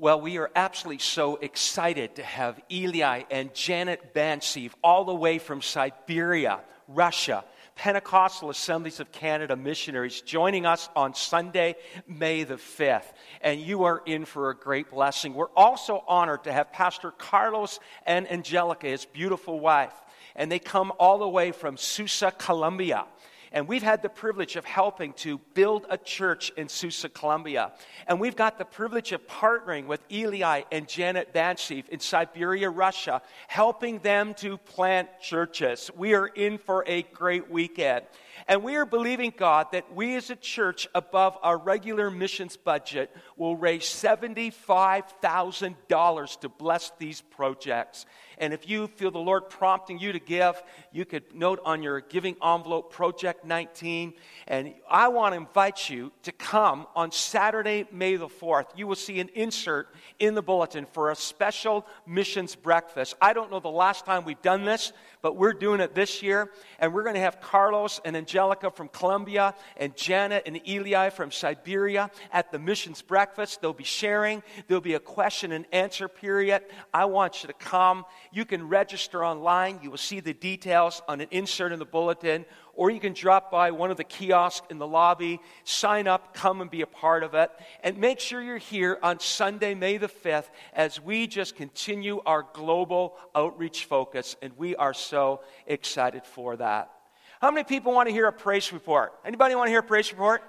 Well, we are absolutely so excited to have Eli and Janet Bansiv all the way from Siberia, Russia, Pentecostal Assemblies of Canada missionaries joining us on Sunday, May the 5th. And you are in for a great blessing. We're also honored to have Pastor Carlos and Angelica, his beautiful wife. And they come all the way from Susa, Colombia. And we've had the privilege of helping to build a church in Susa, Colombia. And we've got the privilege of partnering with Eli and Janet Bansiv in Siberia, Russia, helping them to plant churches. We are in for a great weekend. And we are believing, God, that we as a church, above our regular missions budget, will raise $75,000 to bless these projects. And if you feel the Lord prompting you to give, you could note on your giving envelope Project 19. And I want to invite you to come on Saturday, May the 4th. You will see an insert in the bulletin for a special missions breakfast. I don't know the last time we've done this, but we're doing it this year. And we're going to have Carlos and Angelica from Colombia and Janet and Eli from Siberia at the missions breakfast. They'll be sharing, there'll be a question and answer period. I want you to come you can register online. You will see the details on an insert in the bulletin, or you can drop by one of the kiosks in the lobby, sign up, come and be a part of it. And make sure you're here on Sunday, May the 5th, as we just continue our global outreach focus. And we are so excited for that. How many people want to hear a praise report? Anybody want to hear a praise report?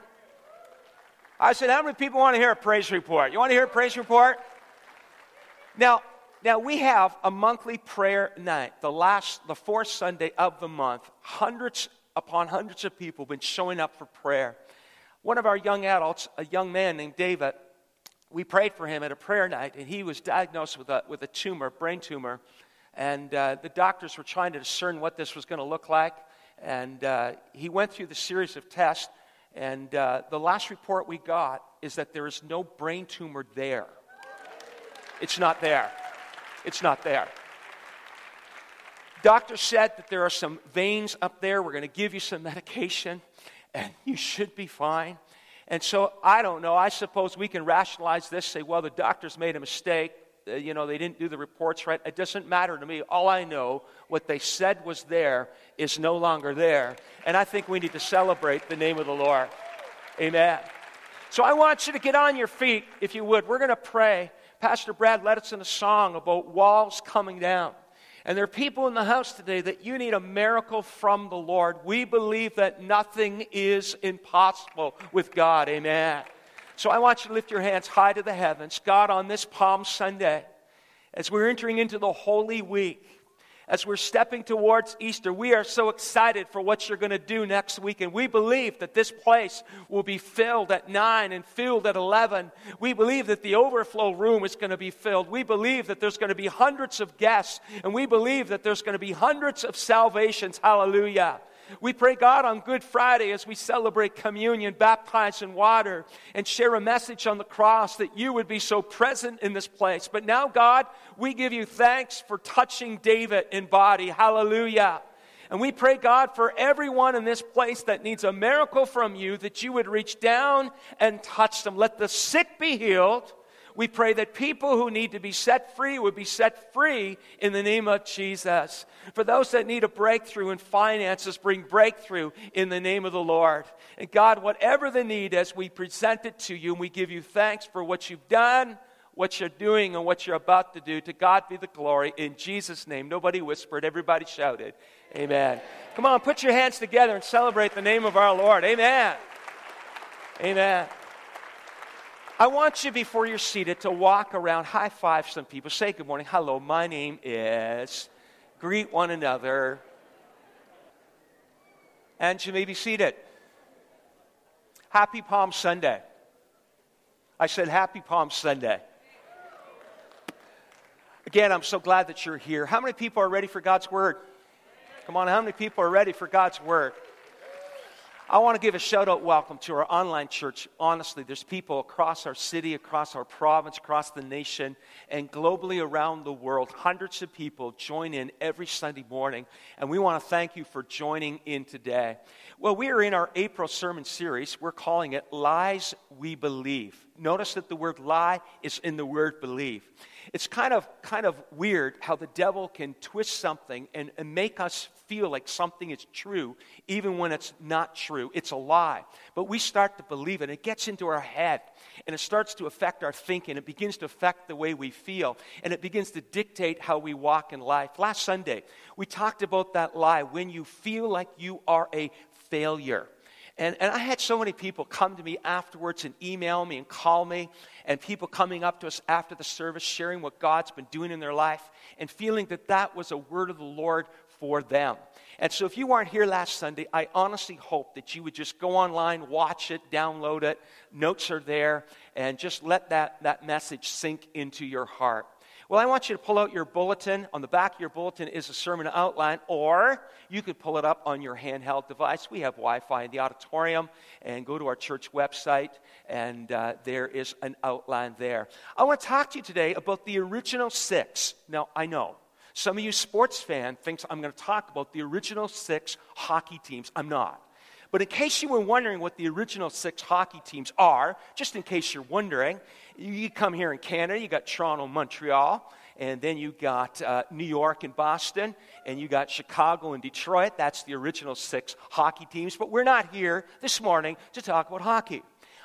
I said, How many people want to hear a praise report? You want to hear a praise report? Now, now, we have a monthly prayer night, the last, the fourth Sunday of the month. Hundreds upon hundreds of people been showing up for prayer. One of our young adults, a young man named David, we prayed for him at a prayer night, and he was diagnosed with a, with a tumor, brain tumor. And uh, the doctors were trying to discern what this was going to look like. And uh, he went through the series of tests, and uh, the last report we got is that there is no brain tumor there. It's not there. It's not there. Doctor said that there are some veins up there. We're going to give you some medication, and you should be fine. And so I don't know. I suppose we can rationalize this, say, well, the doctors made a mistake. Uh, you know, they didn't do the reports right. It doesn't matter to me. All I know, what they said was there is no longer there. And I think we need to celebrate the name of the Lord. Amen. So I want you to get on your feet, if you would. We're going to pray. Pastor Brad led us in a song about walls coming down. And there are people in the house today that you need a miracle from the Lord. We believe that nothing is impossible with God. Amen. So I want you to lift your hands high to the heavens. God, on this Palm Sunday, as we're entering into the Holy Week, as we're stepping towards Easter, we are so excited for what you're going to do next week. And we believe that this place will be filled at 9 and filled at 11. We believe that the overflow room is going to be filled. We believe that there's going to be hundreds of guests. And we believe that there's going to be hundreds of salvations. Hallelujah. We pray, God, on Good Friday as we celebrate communion, baptize in water, and share a message on the cross that you would be so present in this place. But now, God, we give you thanks for touching David in body. Hallelujah. And we pray, God, for everyone in this place that needs a miracle from you, that you would reach down and touch them. Let the sick be healed we pray that people who need to be set free would be set free in the name of Jesus. For those that need a breakthrough in finances, bring breakthrough in the name of the Lord. And God, whatever the need is, we present it to you and we give you thanks for what you've done, what you're doing, and what you're about to do. To God be the glory. In Jesus' name. Nobody whispered, everybody shouted. Amen. Come on, put your hands together and celebrate the name of our Lord. Amen. Amen. I want you, before you're seated, to walk around, high five some people, say good morning, hello, my name is, greet one another, and you may be seated. Happy Palm Sunday. I said, Happy Palm Sunday. Again, I'm so glad that you're here. How many people are ready for God's Word? Come on, how many people are ready for God's Word? I want to give a shout out welcome to our online church. Honestly, there's people across our city, across our province, across the nation, and globally around the world. Hundreds of people join in every Sunday morning, and we want to thank you for joining in today. Well, we are in our April sermon series. We're calling it Lies We Believe. notice that the word lie is in the word believe. It's kind of, kind of weird how the devil can twist something and, and make us feel like something is true, even when it's not true. It's a lie. But we start to believe it. It gets into our head, and it starts to affect our thinking. It begins to affect the way we feel, and it begins to dictate how we walk in life. Last Sunday, we talked about that lie when you feel like you are a failure. And, and I had so many people come to me afterwards and email me and call me, and people coming up to us after the service sharing what God's been doing in their life and feeling that that was a word of the Lord for them. And so, if you weren't here last Sunday, I honestly hope that you would just go online, watch it, download it. Notes are there, and just let that, that message sink into your heart. Well, I want you to pull out your bulletin. On the back of your bulletin is a sermon outline, or you could pull it up on your handheld device. We have Wi Fi in the auditorium, and go to our church website, and uh, there is an outline there. I want to talk to you today about the original six. Now, I know some of you sports fan thinks I'm going to talk about the original six hockey teams. I'm not. But in case you were wondering what the original six hockey teams are, just in case you're wondering, you come here in Canada, you got Toronto, Montreal, and then you got uh, New York and Boston, and you got Chicago and Detroit. That's the original six hockey teams. But we're not here this morning to talk about hockey.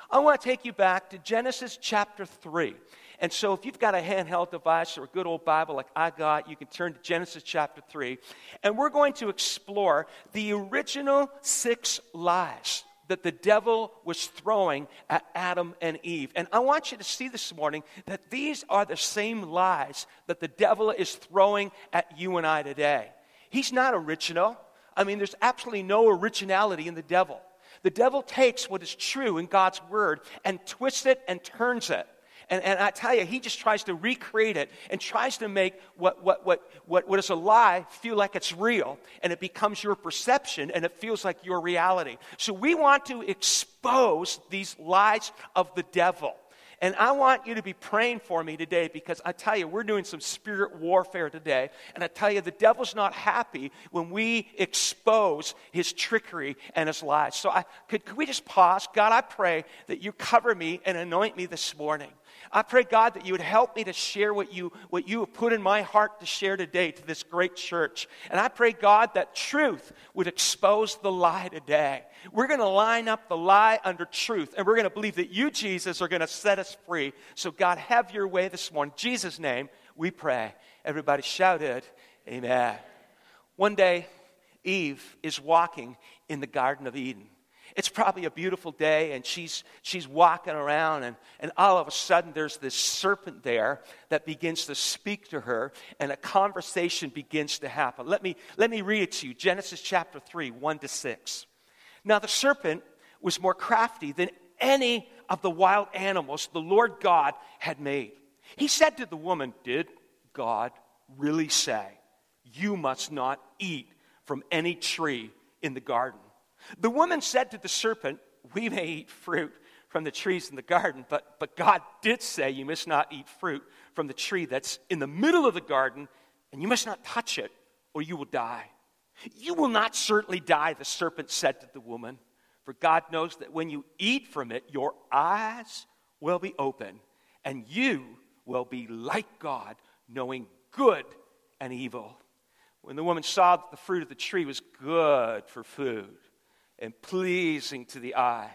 I want to take you back to Genesis chapter 3. And so, if you've got a handheld device or a good old Bible like I got, you can turn to Genesis chapter 3. And we're going to explore the original six lies that the devil was throwing at Adam and Eve. And I want you to see this morning that these are the same lies that the devil is throwing at you and I today. He's not original. I mean, there's absolutely no originality in the devil. The devil takes what is true in God's word and twists it and turns it. And, and I tell you, he just tries to recreate it and tries to make what, what, what, what, what is a lie feel like it's real. And it becomes your perception and it feels like your reality. So we want to expose these lies of the devil. And I want you to be praying for me today because I tell you, we're doing some spirit warfare today. And I tell you, the devil's not happy when we expose his trickery and his lies. So I, could, could we just pause? God, I pray that you cover me and anoint me this morning. I pray, God, that you would help me to share what you, what you have put in my heart to share today to this great church. And I pray, God, that truth would expose the lie today. We're going to line up the lie under truth, and we're going to believe that you, Jesus, are going to set us free. So, God, have your way this morning. In Jesus' name, we pray. Everybody shouted, Amen. One day, Eve is walking in the Garden of Eden. It's probably a beautiful day, and she's, she's walking around, and, and all of a sudden there's this serpent there that begins to speak to her, and a conversation begins to happen. Let me, let me read it to you Genesis chapter 3, 1 to 6. Now, the serpent was more crafty than any of the wild animals the Lord God had made. He said to the woman, Did God really say, You must not eat from any tree in the garden? The woman said to the serpent, We may eat fruit from the trees in the garden, but, but God did say you must not eat fruit from the tree that's in the middle of the garden, and you must not touch it, or you will die. You will not certainly die, the serpent said to the woman, for God knows that when you eat from it, your eyes will be open, and you will be like God, knowing good and evil. When the woman saw that the fruit of the tree was good for food, and pleasing to the eye,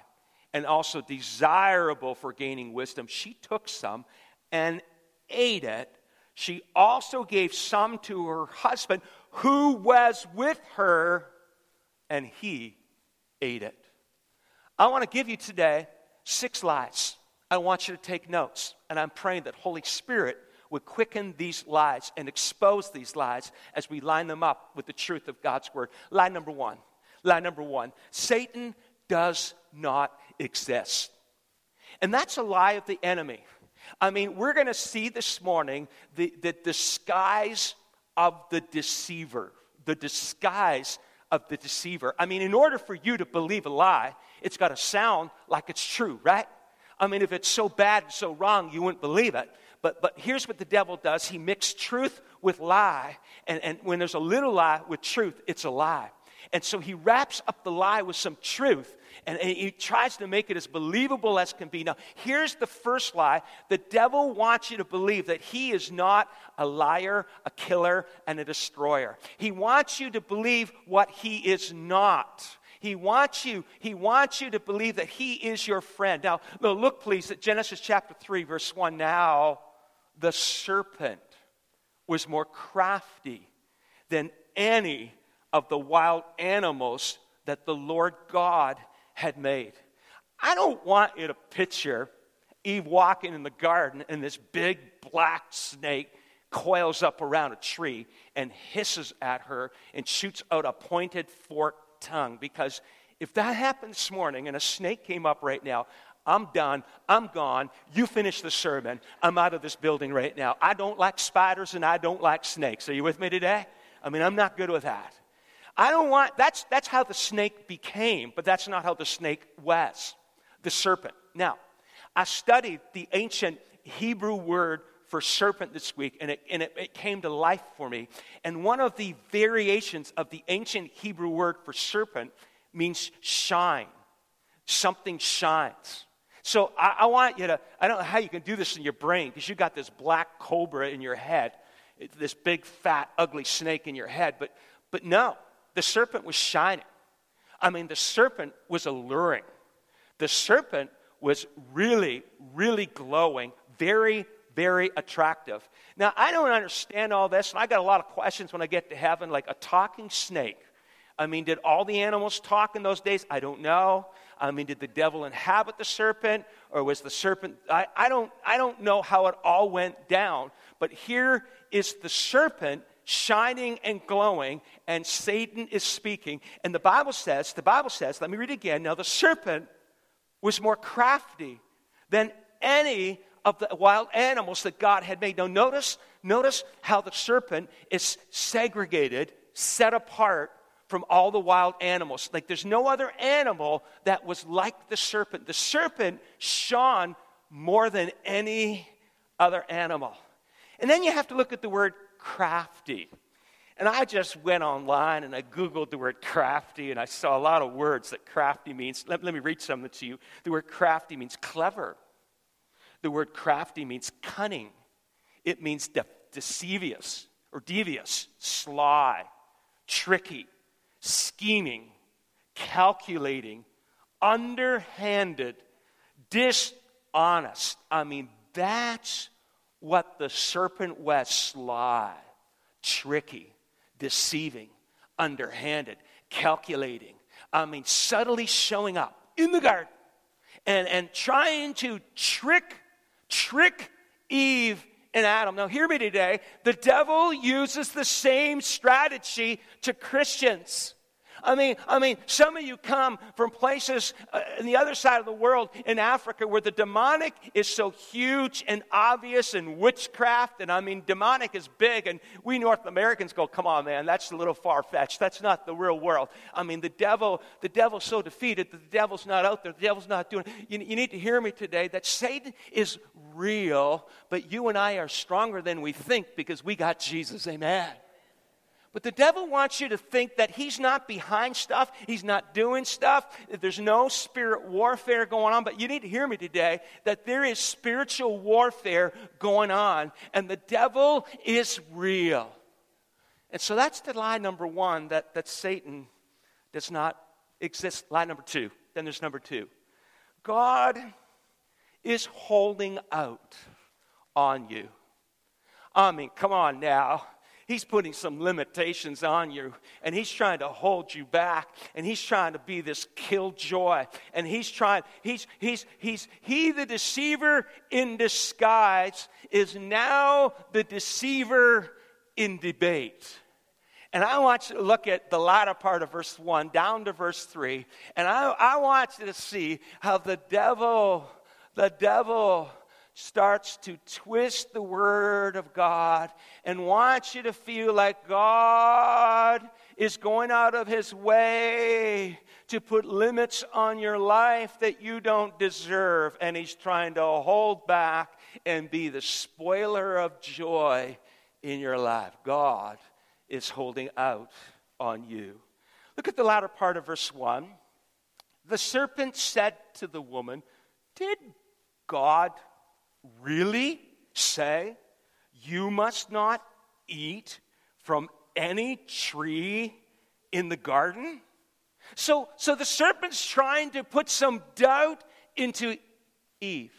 and also desirable for gaining wisdom. She took some and ate it. She also gave some to her husband who was with her, and he ate it. I want to give you today six lies. I want you to take notes, and I'm praying that Holy Spirit would quicken these lies and expose these lies as we line them up with the truth of God's word. Lie number one Lie number one Satan does not exist. And that's a lie of the enemy. I mean, we're going to see this morning the, the disguise of the deceiver. The disguise of the deceiver. I mean, in order for you to believe a lie, it's got to sound like it's true, right? I mean, if it's so bad and so wrong, you wouldn't believe it. But, but here's what the devil does he mixes truth with lie. And, and when there's a little lie with truth, it's a lie. And so he wraps up the lie with some truth and he tries to make it as believable as can be. Now, here's the first lie the devil wants you to believe that he is not a liar, a killer, and a destroyer. He wants you to believe what he is not. He wants you, he wants you to believe that he is your friend. Now, look please at Genesis chapter 3, verse 1. Now, the serpent was more crafty than any of the wild animals that the Lord God had made. I don't want you to picture Eve walking in the garden and this big black snake coils up around a tree and hisses at her and shoots out a pointed forked tongue. Because if that happened this morning and a snake came up right now, I'm done. I'm gone. You finish the sermon. I'm out of this building right now. I don't like spiders and I don't like snakes. Are you with me today? I mean, I'm not good with that. I don't want, that's, that's how the snake became, but that's not how the snake was, the serpent. Now, I studied the ancient Hebrew word for serpent this week, and, it, and it, it, came to life for me. And one of the variations of the ancient Hebrew word for serpent means shine. Something shines. So I, I want you to, I don't know how you can do this in your brain because you've got this black cobra in your head, this big, fat, ugly snake in your head, but, but no, the serpent was shining. I mean, the serpent was alluring. The serpent was really, really glowing, very, very attractive. Now, I don't understand all this, and I got a lot of questions when I get to heaven, like a talking snake. I mean, did all the animals talk in those days? I don't know. I mean, did the devil inhabit the serpent, or was the serpent? I, I, don't, I don't know how it all went down, but here is the serpent shining and glowing, and Satan is speaking. And the Bible says, the Bible says, let me read again. Now, the serpent was more crafty than any of the wild animals that God had made. Now, notice, notice how the serpent is segregated, set apart from all the wild animals. Like there's no other animal that was like the serpent. The serpent shone more than any other animal. And then you have to look at the word crafty. And I just went online and I Googled the word crafty and I saw a lot of words that crafty means. Let, let me read some to you. The word crafty means clever. The word crafty means cunning. It means de- deceivious or devious, sly, tricky, scheming, calculating, underhanded, dishonest. I mean, that's what the serpent was sly, tricky, deceiving, underhanded, calculating. I mean, subtly showing up in the garden and, and trying to trick, trick Eve and Adam. Now, hear me today. The devil uses the same strategy to Christians. I mean, I mean, some of you come from places uh, in the other side of the world in Africa where the demonic is so huge and obvious and witchcraft. And I mean, demonic is big. And we North Americans go, come on, man, that's a little far fetched. That's not the real world. I mean, the devil, the devil's so defeated that the devil's not out there. The devil's not doing you, you need to hear me today that Satan is real, but you and I are stronger than we think because we got Jesus. Amen. But the devil wants you to think that he's not behind stuff, he's not doing stuff, there's no spirit warfare going on. But you need to hear me today that there is spiritual warfare going on, and the devil is real. And so that's the lie number one that, that Satan does not exist. Lie number two. Then there's number two God is holding out on you. I mean, come on now. He's putting some limitations on you, and he's trying to hold you back, and he's trying to be this killjoy, and he's trying, he's, he's, he's, he, the deceiver in disguise, is now the deceiver in debate. And I want you to look at the latter part of verse 1 down to verse 3, and I, I want you to see how the devil, the devil, starts to twist the Word of God and wants you to feel like God is going out of His way to put limits on your life that you don't deserve. And He's trying to hold back and be the spoiler of joy in your life. God is holding out on you. Look at the latter part of verse 1. The serpent said to the woman, Did God really say you must not eat from any tree in the garden? So, so the serpent's trying to put some doubt into Eve.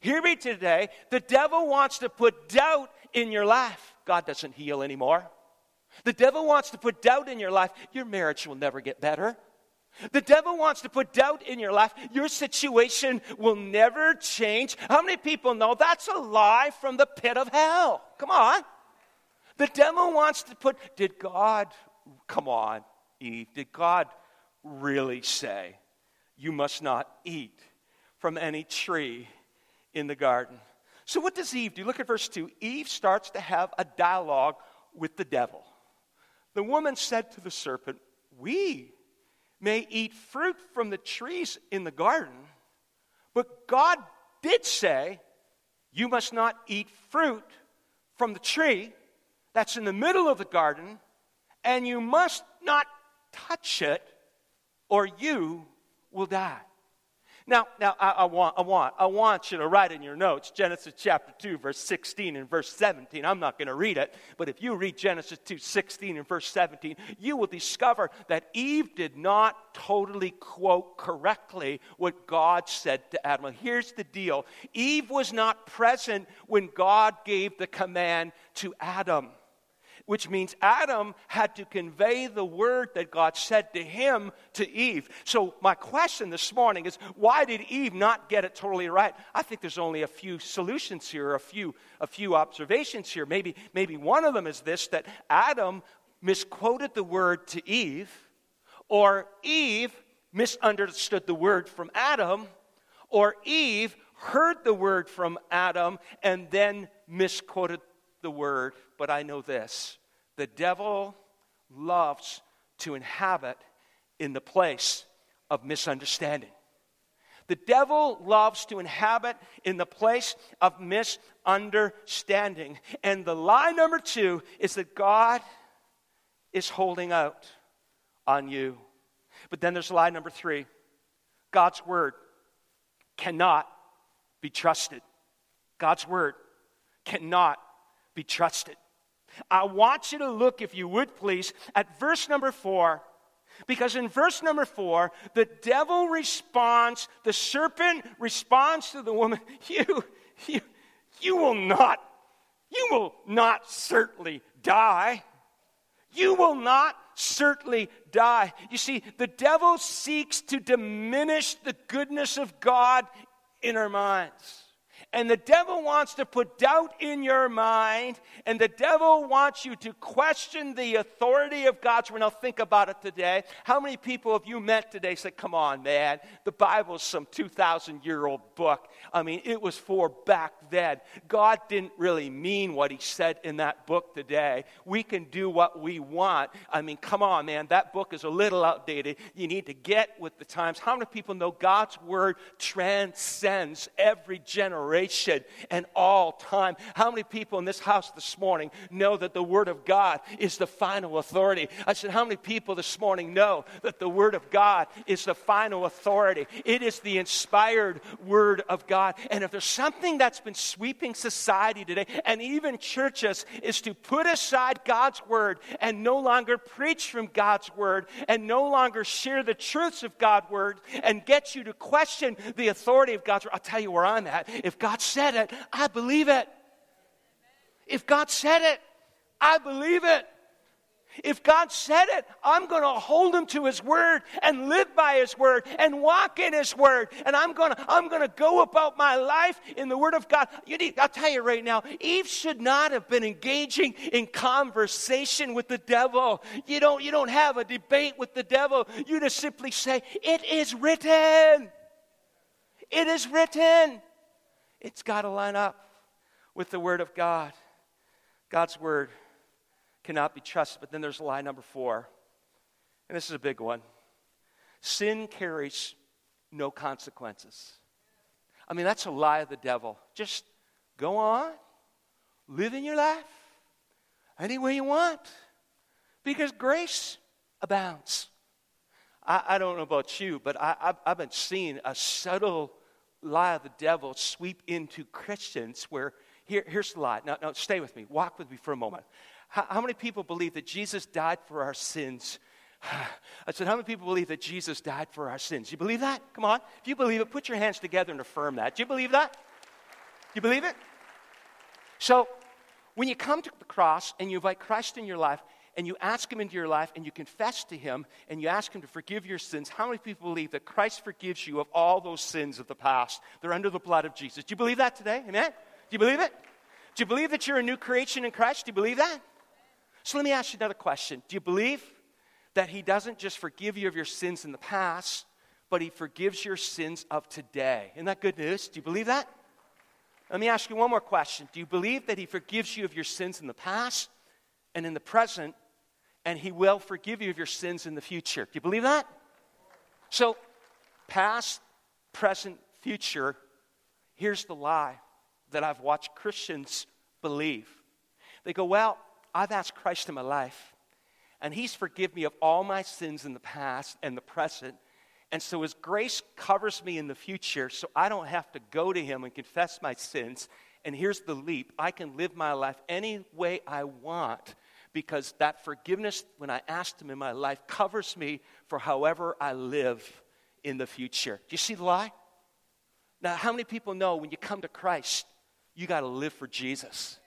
Hear me today. The devil wants to put doubt in your life. God doesn't heal anymore. The devil wants to put doubt in your life. Your marriage will never get better. The devil wants to put doubt in your life. Your situation will never change. How many people know that's a lie from the pit of hell? Come on. The devil wants to put, did God, come on, Eve, did God really say you must not eat from any tree in the garden? So, what does Eve do? Look at verse 2. Eve starts to have a dialogue with the devil. The woman said to the serpent, We may eat fruit from the trees in the garden, but God did say, You must not eat fruit from the tree that's in the middle of the garden, and you must not touch it, or you will die. Now, now I, I, want, I, want, I want you to write in your notes Genesis chapter 2, verse 16 and verse 17. I'm not going to read it, but if you read Genesis 2, 16 and verse 17, you will discover that Eve did not totally quote correctly what God said to Adam. Here's the deal Eve was not present when God gave the command to Adam which means Adam had to convey the word that God said to him to Eve. So, my question this morning is why did Eve not get it totally right? I think there's only a few solutions here, a few, a few observations here. Maybe, maybe one of them is this that Adam misquoted the word to Eve, or Eve misunderstood the word from Adam, or Eve heard the word from Adam and then misquoted the word, but I know this the devil loves to inhabit in the place of misunderstanding. The devil loves to inhabit in the place of misunderstanding. And the lie number two is that God is holding out on you. But then there's lie number three God's word cannot be trusted. God's word cannot be trusted. I want you to look, if you would please, at verse number four. Because in verse number four, the devil responds, the serpent responds to the woman, you, you, you will not, you will not certainly die. You will not certainly die. You see, the devil seeks to diminish the goodness of God in our minds. And the devil wants to put doubt in your mind, and the devil wants you to question the authority of God's word. Now, think about it today. How many people have you met today say, Come on, man, the Bible's some 2,000 year old book. I mean, it was for back then. God didn't really mean what he said in that book today. We can do what we want. I mean, come on, man, that book is a little outdated. You need to get with the times. How many people know God's word transcends every generation? Generation and all time. How many people in this house this morning know that the Word of God is the final authority? I said, How many people this morning know that the Word of God is the final authority? It is the inspired Word of God. And if there's something that's been sweeping society today, and even churches, is to put aside God's Word and no longer preach from God's Word and no longer share the truths of God's Word and get you to question the authority of God's Word. I'll tell you where I'm at. If God said it, I believe it. If God said it, I believe it. If God said it, I'm going to hold him to his word and live by his word and walk in his word. And I'm going to, I'm going to go about my life in the word of God. You need, I'll tell you right now, Eve should not have been engaging in conversation with the devil. You don't, you don't have a debate with the devil. You just simply say, It is written. It is written. It's got to line up with the Word of God. God's Word cannot be trusted. But then there's lie number four, and this is a big one sin carries no consequences. I mean, that's a lie of the devil. Just go on, live in your life any way you want, because grace abounds. I, I don't know about you, but I, I've been seeing a subtle lie of the devil sweep into Christians where here, here's the lie. Now, now, stay with me. Walk with me for a moment. How, how many people believe that Jesus died for our sins? I said, How many people believe that Jesus died for our sins? You believe that? Come on. If you believe it, put your hands together and affirm that. Do you believe that? You believe it? So, when you come to the cross and you invite Christ in your life, and you ask Him into your life and you confess to Him and you ask Him to forgive your sins, how many people believe that Christ forgives you of all those sins of the past? They're under the blood of Jesus. Do you believe that today? Amen? Do you believe it? Do you believe that you're a new creation in Christ? Do you believe that? So let me ask you another question. Do you believe that He doesn't just forgive you of your sins in the past, but He forgives your sins of today? Isn't that good news? Do you believe that? Let me ask you one more question. Do you believe that He forgives you of your sins in the past and in the present, and He will forgive you of your sins in the future? Do you believe that? So, past, present, future, here's the lie that I've watched Christians believe. They go, Well, I've asked Christ in my life, and He's forgiven me of all my sins in the past and the present. And so His grace covers me in the future, so I don't have to go to Him and confess my sins. And here's the leap I can live my life any way I want because that forgiveness, when I asked Him in my life, covers me for however I live in the future. Do you see the lie? Now, how many people know when you come to Christ, you got to live for Jesus.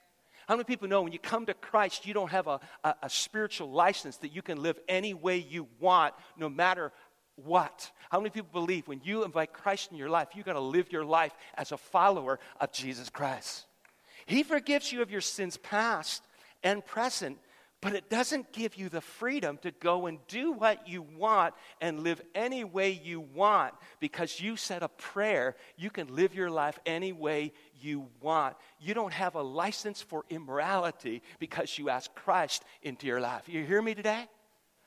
How many people know when you come to Christ, you don't have a, a, a, spiritual license that you can live any way you want, no matter what? How many people believe when you invite Christ in your life, you got to live your life as a follower of Jesus Christ? He forgives you of your sins past and present, but it doesn't give you the freedom to go and do what you want and live any way you want because you said a prayer. You can live your life any way you want. You don't have a license for immorality because you asked Christ into your life. You hear me today?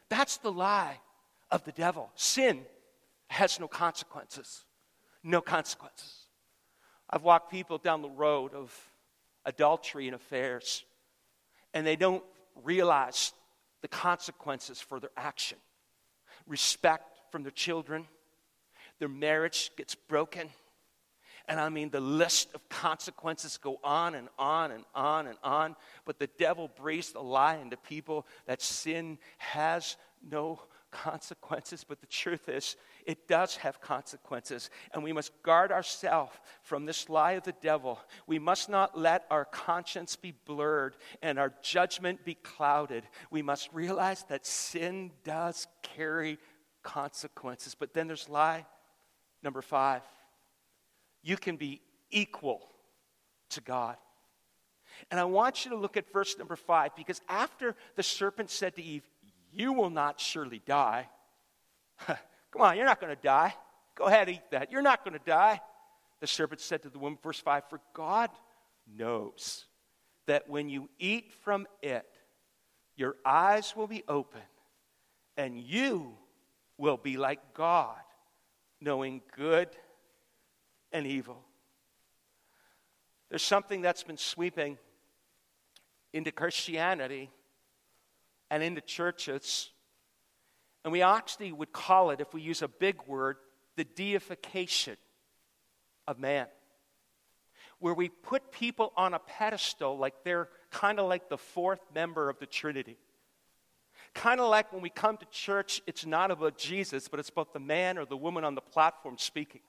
That's the lie of the devil. Sin has no consequences. No consequences. I've walked people down the road of adultery and affairs, and they don't realize the consequences for their action. Respect from their children, their marriage gets broken. And I mean, the list of consequences go on and on and on and on. But the devil breathes the lie into people that sin has no consequences, but the truth is, it does have consequences. And we must guard ourselves from this lie of the devil. We must not let our conscience be blurred and our judgment be clouded. We must realize that sin does carry consequences. But then there's lie number five you can be equal to God. And I want you to look at verse number five because after the serpent said to Eve, you will not surely die. Come on, you're not going to die. Go ahead, eat that. You're not going to die. The serpent said to the woman, verse 5 For God knows that when you eat from it, your eyes will be open, and you will be like God, knowing good and evil. There's something that's been sweeping into Christianity and into churches. And we actually would call it, if we use a big word, the deification of man. Where we put people on a pedestal like they're kind of like the fourth member of the Trinity. Kind of like when we come to church, it's not about Jesus, but it's about the man or the woman on the platform speaking.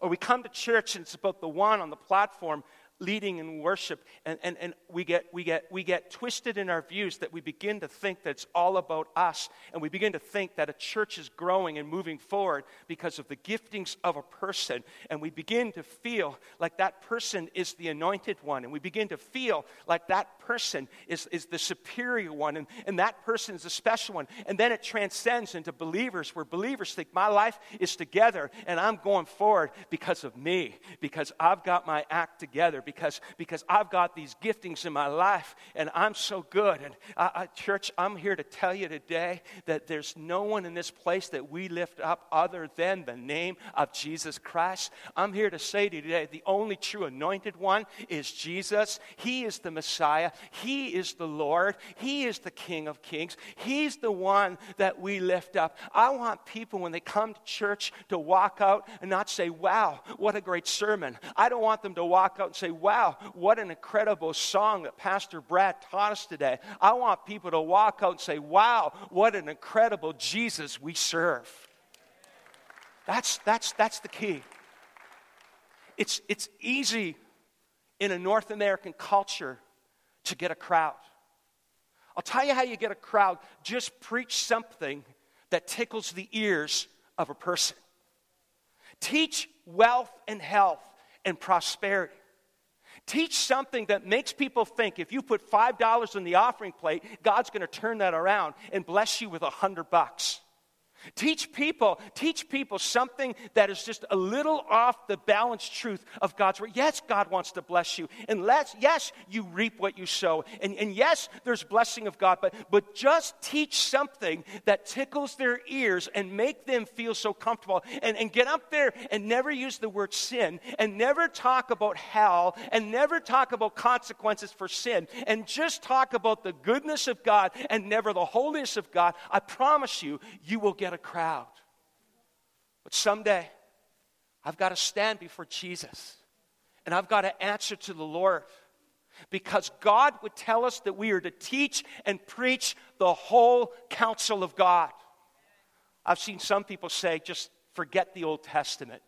Or we come to church and it's about the one on the platform leading in worship and, and, and we, get, we, get, we get twisted in our views that we begin to think that it's all about us and we begin to think that a church is growing and moving forward because of the giftings of a person and we begin to feel like that person is the anointed one and we begin to feel like that person is, is the superior one and, and that person is the special one. And then it transcends into believers where believers think my life is together and i'm going forward because of me because i've got my act together because, because I've got these giftings in my life and I'm so good. And I, I, church, I'm here to tell you today that there's no one in this place that we lift up other than the name of Jesus Christ. I'm here to say to you today the only true anointed one is Jesus. He is the Messiah, He is the Lord, He is the King of Kings. He's the one that we lift up. I want people when they come to church to walk out and not say, Wow, what a great sermon. I don't want them to walk out and say, Wow, what an incredible song that Pastor Brad taught us today. I want people to walk out and say, Wow, what an incredible Jesus we serve. That's, that's, that's the key. It's, it's easy in a North American culture to get a crowd. I'll tell you how you get a crowd. Just preach something that tickles the ears of a person. Teach wealth and health and prosperity. Teach something that makes people think if you put $5 in the offering plate, God's going to turn that around and bless you with a hundred bucks. Teach people, teach people something that is just a little off the balanced truth of God's word. Yes, God wants to bless you. And let, yes, you reap what you sow. And, and yes, there's blessing of God, but, but just teach something that tickles their ears and make them feel so comfortable. And, and get up there and never use the word sin and never talk about hell and never talk about consequences for sin and just talk about the goodness of God and never the holiness of God. I promise you, you will get a crowd. But someday, I've got to stand before Jesus and I've got to answer to the Lord because God would tell us that we are to teach and preach the whole counsel of God. I've seen some people say, just forget the Old Testament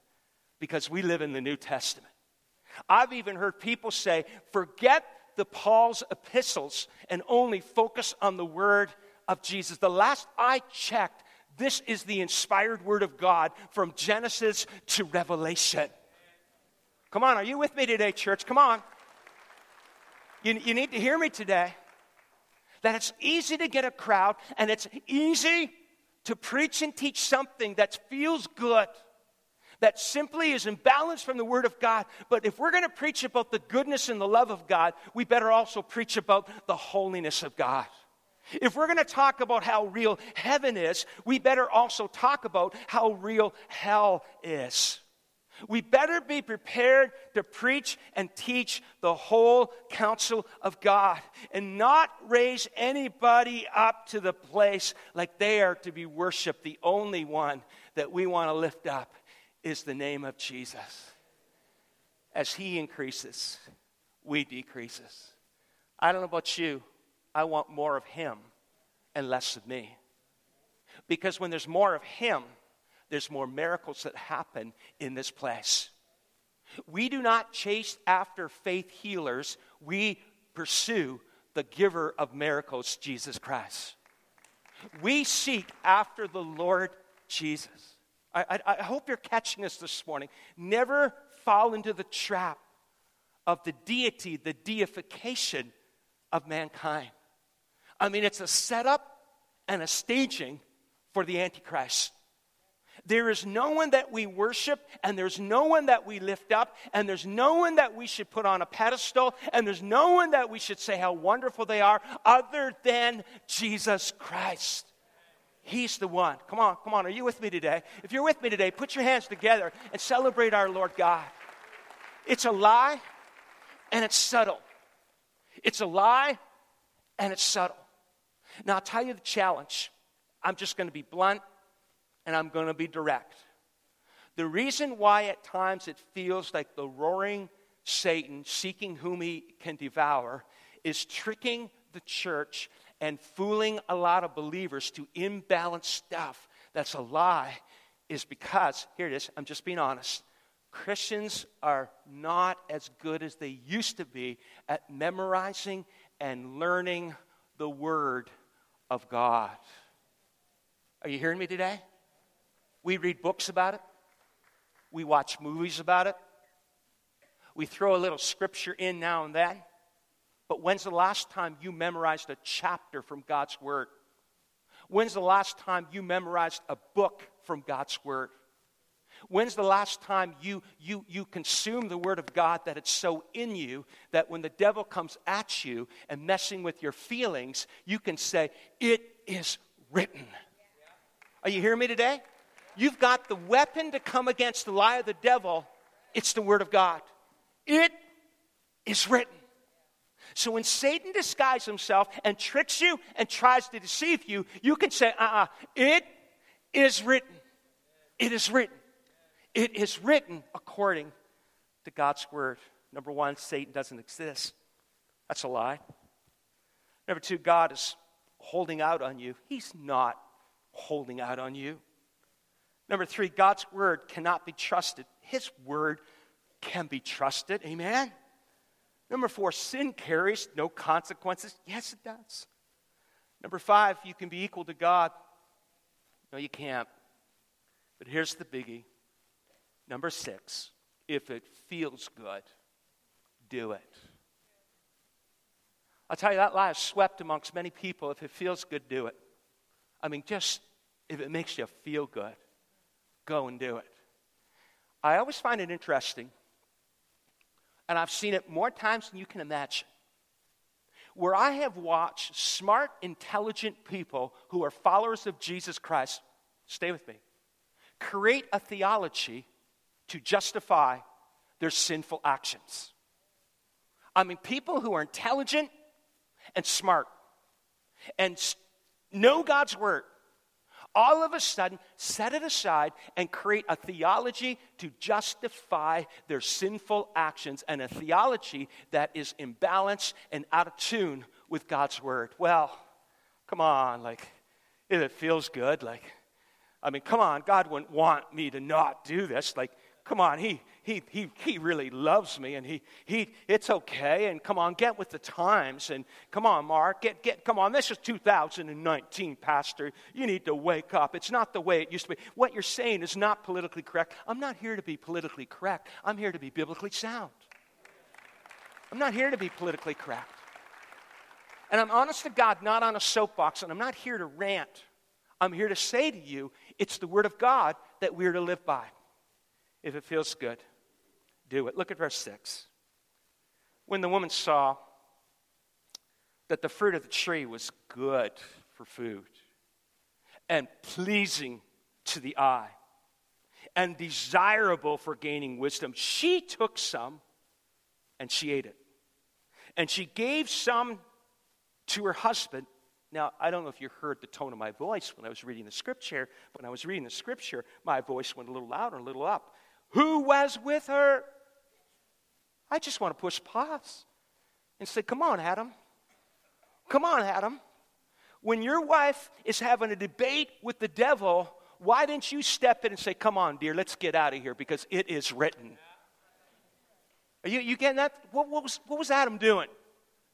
because we live in the New Testament. I've even heard people say, forget the Paul's epistles and only focus on the word of Jesus. The last I checked, this is the inspired word of God from Genesis to Revelation. Come on, are you with me today, church? Come on. You, you need to hear me today. That it's easy to get a crowd and it's easy to preach and teach something that feels good, that simply is imbalanced from the Word of God. But if we're going to preach about the goodness and the love of God, we better also preach about the holiness of God. If we're going to talk about how real heaven is, we better also talk about how real hell is. We better be prepared to preach and teach the whole counsel of God and not raise anybody up to the place like they are to be worshiped. The only one that we want to lift up is the name of Jesus. As He increases, we decreases. I don't know about you, I want more of Him and less of me. Because when there's more of Him, there's more miracles that happen in this place. We do not chase after faith healers, we pursue the giver of miracles, Jesus Christ. We seek after the Lord Jesus. I, I, I hope you're catching this this morning. Never fall into the trap of the deity, the deification of mankind. I mean, it's a setup and a staging for the Antichrist. There is no one that we worship, and there's no one that we lift up, and there's no one that we should put on a pedestal, and there's no one that we should say how wonderful they are other than Jesus Christ. He's the one. Come on, come on. Are you with me today? If you're with me today, put your hands together and celebrate our Lord God. It's a lie, and it's subtle. It's a lie, and it's subtle. Now, I'll tell you the challenge. I'm just going to be blunt and I'm going to be direct. The reason why at times it feels like the roaring Satan seeking whom he can devour is tricking the church and fooling a lot of believers to imbalance stuff that's a lie is because, here it is, I'm just being honest. Christians are not as good as they used to be at memorizing and learning the Word of God. Are you hearing me today? We read books about it, we watch movies about it, we throw a little scripture in now and then. But when's the last time you memorized a chapter from God's Word? When's the last time you memorized a book from God's Word? When's the last time you, you, you consume the Word of God that it's so in you that when the devil comes at you and messing with your feelings, you can say, It is written. Are you hearing me today? You've got the weapon to come against the lie of the devil. It's the Word of God. It is written. So when Satan disguises himself and tricks you and tries to deceive you, you can say, uh uh-uh, uh it is written. It is written. It is written according to God's word. Number one, Satan doesn't exist. That's a lie. Number two, God is holding out on you. He's not holding out on you. Number three, God's word cannot be trusted. His word can be trusted. Amen? Number four, sin carries no consequences. Yes, it does. Number five, you can be equal to God. No, you can't. But here's the biggie. Number six, if it feels good, do it. I'll tell you, that lie is swept amongst many people. If it feels good, do it. I mean, just if it makes you feel good, go and do it. I always find it interesting, and I've seen it more times than you can imagine, where I have watched smart, intelligent people who are followers of Jesus Christ, stay with me, create a theology to justify their sinful actions. I mean, people who are intelligent and smart and know God's word all of a sudden set it aside and create a theology to justify their sinful actions and a theology that is imbalanced and out of tune with God's word. Well, come on, like, if it feels good, like, I mean, come on, God wouldn't want me to not do this. Like, come on, he, he, he, he really loves me and he, he, it's okay. And come on, get with the times. And come on, Mark, get, get, come on, this is 2019, Pastor. You need to wake up. It's not the way it used to be. What you're saying is not politically correct. I'm not here to be politically correct. I'm here to be biblically sound. I'm not here to be politically correct. And I'm honest to God, not on a soapbox, and I'm not here to rant. I'm here to say to you, it's the Word of God that we're to live by if it feels good, do it. Look at verse 6. When the woman saw that the fruit of the tree was good for food and pleasing to the eye and desirable for gaining wisdom, she took some and she ate it. And she gave some to her husband. Now, I don't know if you heard the tone of my voice when I was reading the scripture. When I was reading the scripture, my voice went a little louder, a little up who was with her. I just want to push pause and say, Come on, Adam. Come on, Adam. When your wife is having a debate with the devil, why didn't you step in and say, Come on, dear, let's get out of here because it is written? Are you, you getting that? What, what, was, what was Adam doing?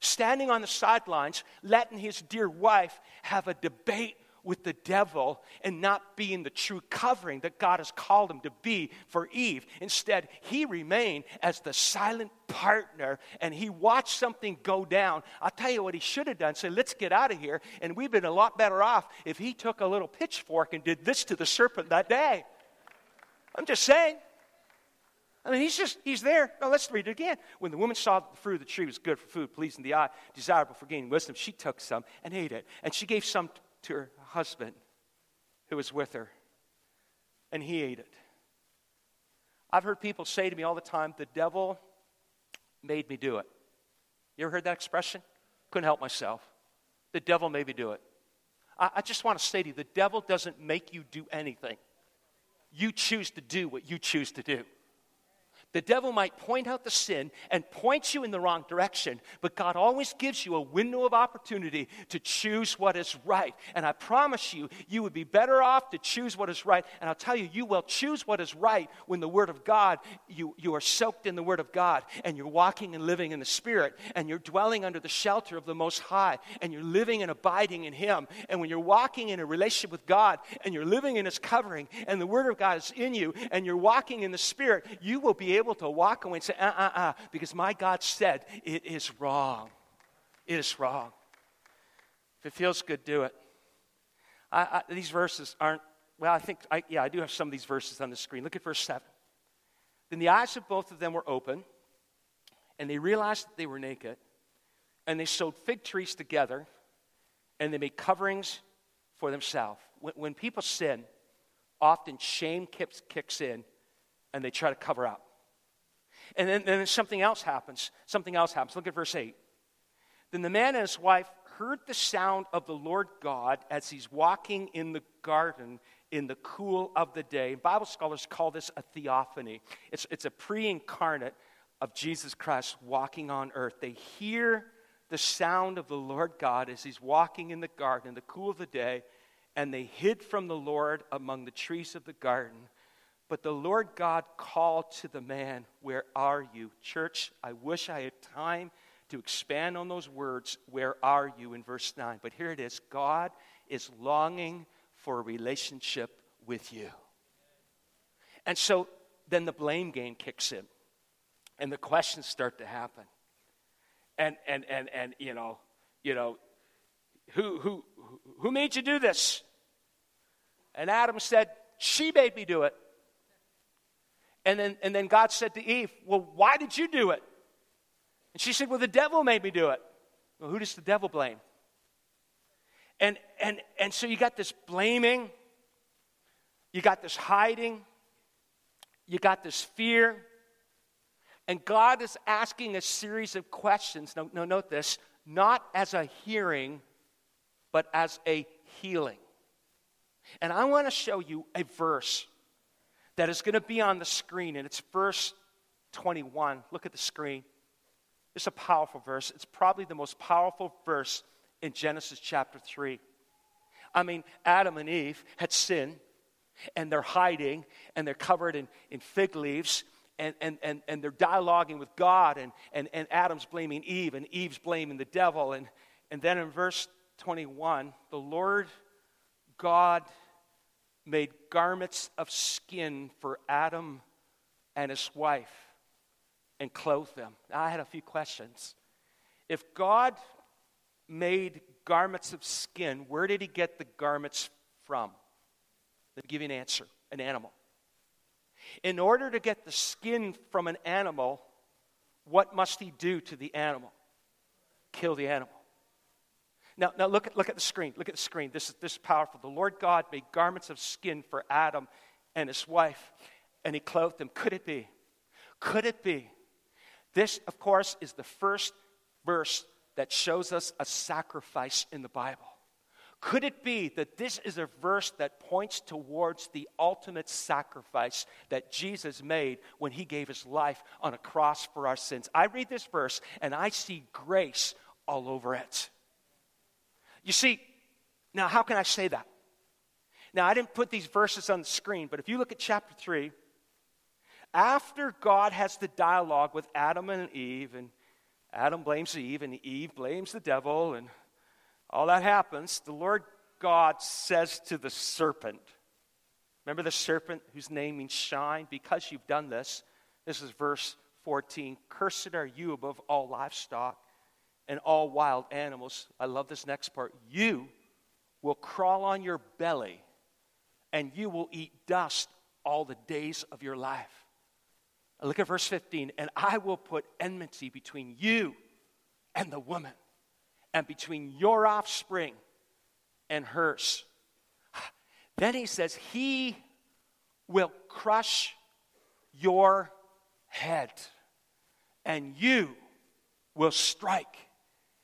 Standing on the sidelines, letting his dear wife have a debate with the devil and not being the true covering that God has called him to be for Eve. Instead, he remained as the silent partner and he watched something go down. I'll tell you what he should have done say, let's get out of here. And we've been a lot better off if he took a little pitchfork and did this to the serpent that day. I'm just saying. I mean, he's just, he's there. Now, let's read it again. When the woman saw that the fruit of the tree was good for food, pleasing the eye, desirable for gaining wisdom, she took some and ate it. And she gave some to her husband who was with her, and he ate it. I've heard people say to me all the time, the devil made me do it. You ever heard that expression? Couldn't help myself. The devil made me do it. I, I just want to say to you, the devil doesn't make you do anything. You choose to do what you choose to do. The devil might point out the sin and point you in the wrong direction, but God always gives you a window of opportunity to choose what is right. And I promise you, you would be better off to choose what is right. And I'll tell you, you will choose what is right when the Word of God, you, you are soaked in the Word of God, and you're walking and living in the Spirit, and you're dwelling under the shelter of the Most High, and you're living and abiding in Him. And when you're walking in a relationship with God, and you're living in His covering, and the Word of God is in you, and you're walking in the Spirit, you will be able able to walk away and say, uh uh uh, because my God said it is wrong. It is wrong. If it feels good, do it. I, I, these verses aren't well, I think, I, yeah, I do have some of these verses on the screen. Look at verse 7. Then the eyes of both of them were open, and they realized that they were naked, and they sewed fig trees together, and they made coverings for themselves. When, when people sin, often shame kicks, kicks in, and they try to cover up. And then, then something else happens. Something else happens. Look at verse 8. Then the man and his wife heard the sound of the Lord God as he's walking in the garden in the cool of the day. Bible scholars call this a theophany. It's, it's a pre incarnate of Jesus Christ walking on earth. They hear the sound of the Lord God as he's walking in the garden in the cool of the day, and they hid from the Lord among the trees of the garden. But the Lord God called to the man, Where are you? Church, I wish I had time to expand on those words, Where are you? in verse 9. But here it is God is longing for a relationship with you. And so then the blame game kicks in, and the questions start to happen. And, and, and, and you know, you know, who, who, who made you do this? And Adam said, She made me do it. And then, and then God said to Eve, Well, why did you do it? And she said, Well, the devil made me do it. Well, who does the devil blame? And, and, and so you got this blaming, you got this hiding, you got this fear. And God is asking a series of questions. No, no, note this not as a hearing, but as a healing. And I want to show you a verse that is going to be on the screen, and it's verse 21. Look at the screen. It's a powerful verse. It's probably the most powerful verse in Genesis chapter 3. I mean, Adam and Eve had sinned, and they're hiding, and they're covered in, in fig leaves, and, and, and, and they're dialoguing with God, and, and, and Adam's blaming Eve, and Eve's blaming the devil. And, and then in verse 21, the Lord God made garments of skin for Adam and his wife and clothed them. Now, I had a few questions. If God made garments of skin, where did he get the garments from? Let me give you an answer an animal. In order to get the skin from an animal, what must he do to the animal? Kill the animal. Now, now look, at, look at the screen. Look at the screen. This is, this is powerful. The Lord God made garments of skin for Adam and his wife, and he clothed them. Could it be? Could it be? This, of course, is the first verse that shows us a sacrifice in the Bible. Could it be that this is a verse that points towards the ultimate sacrifice that Jesus made when he gave his life on a cross for our sins? I read this verse and I see grace all over it. You see, now how can I say that? Now, I didn't put these verses on the screen, but if you look at chapter 3, after God has the dialogue with Adam and Eve, and Adam blames Eve, and Eve blames the devil, and all that happens, the Lord God says to the serpent, Remember the serpent whose name means shine? Because you've done this, this is verse 14 Cursed are you above all livestock and all wild animals. I love this next part. You will crawl on your belly and you will eat dust all the days of your life. Look at verse 15. And I will put enmity between you and the woman, and between your offspring and hers. Then he says, He will crush your head, and you will strike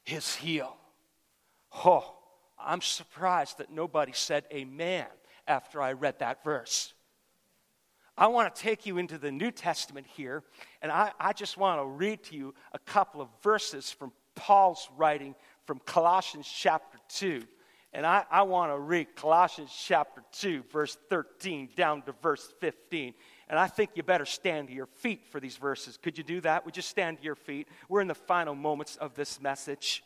his heel. Oh, I'm surprised that nobody said amen after I read that verse. I want to take you into the New Testament here, and I, I just want to read to you a couple of verses from Paul's writing from Colossians chapter 2. And I, I want to read Colossians chapter 2, verse 13 down to verse 15. And I think you better stand to your feet for these verses. Could you do that? Would you stand to your feet? We're in the final moments of this message.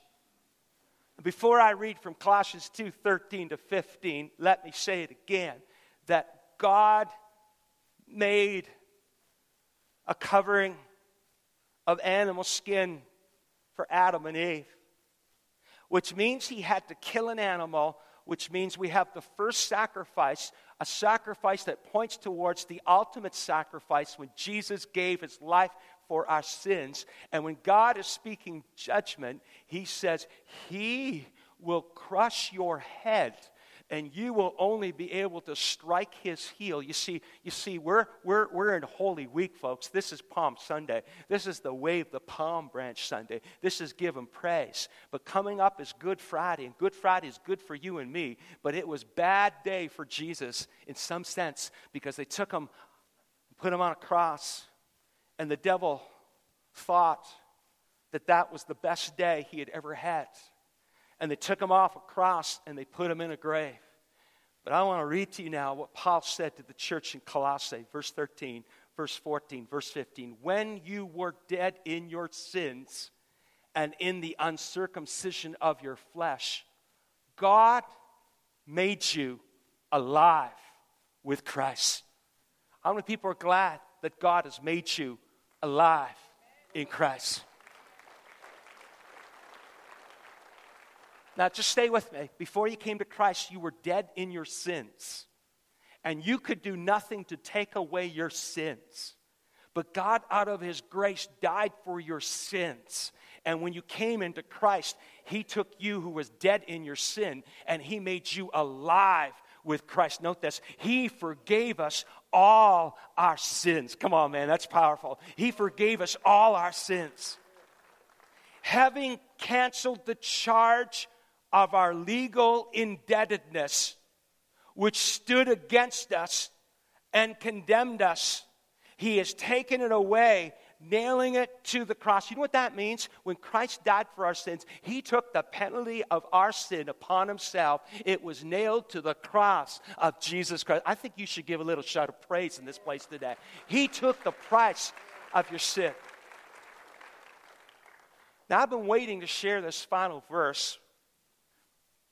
Before I read from Colossians 2 13 to 15, let me say it again that God made a covering of animal skin for Adam and Eve, which means he had to kill an animal, which means we have the first sacrifice a sacrifice that points towards the ultimate sacrifice when Jesus gave his life for our sins. And when God is speaking judgment, he says, He will crush your head and you will only be able to strike his heel. You see, you see, we're, we're, we're in Holy Week, folks. This is Palm Sunday. This is the wave the palm branch Sunday. This is give him praise. But coming up is Good Friday, and Good Friday is good for you and me. But it was bad day for Jesus in some sense because they took him, put him on a cross, and the devil thought that that was the best day he had ever had and they took him off a cross and they put him in a grave. But I want to read to you now what Paul said to the church in Colossae, verse 13, verse 14, verse 15. When you were dead in your sins and in the uncircumcision of your flesh, God made you alive with Christ. How many people are glad that God has made you alive in Christ? Now, just stay with me. Before you came to Christ, you were dead in your sins, and you could do nothing to take away your sins. But God, out of His grace, died for your sins. And when you came into Christ, He took you who was dead in your sin and He made you alive with Christ. Note this He forgave us all our sins. Come on, man, that's powerful. He forgave us all our sins. Having canceled the charge of our legal indebtedness, which stood against us and condemned us. He has taken it away, nailing it to the cross. You know what that means? When Christ died for our sins, He took the penalty of our sin upon Himself. It was nailed to the cross of Jesus Christ. I think you should give a little shout of praise in this place today. He took the price of your sin. Now, I've been waiting to share this final verse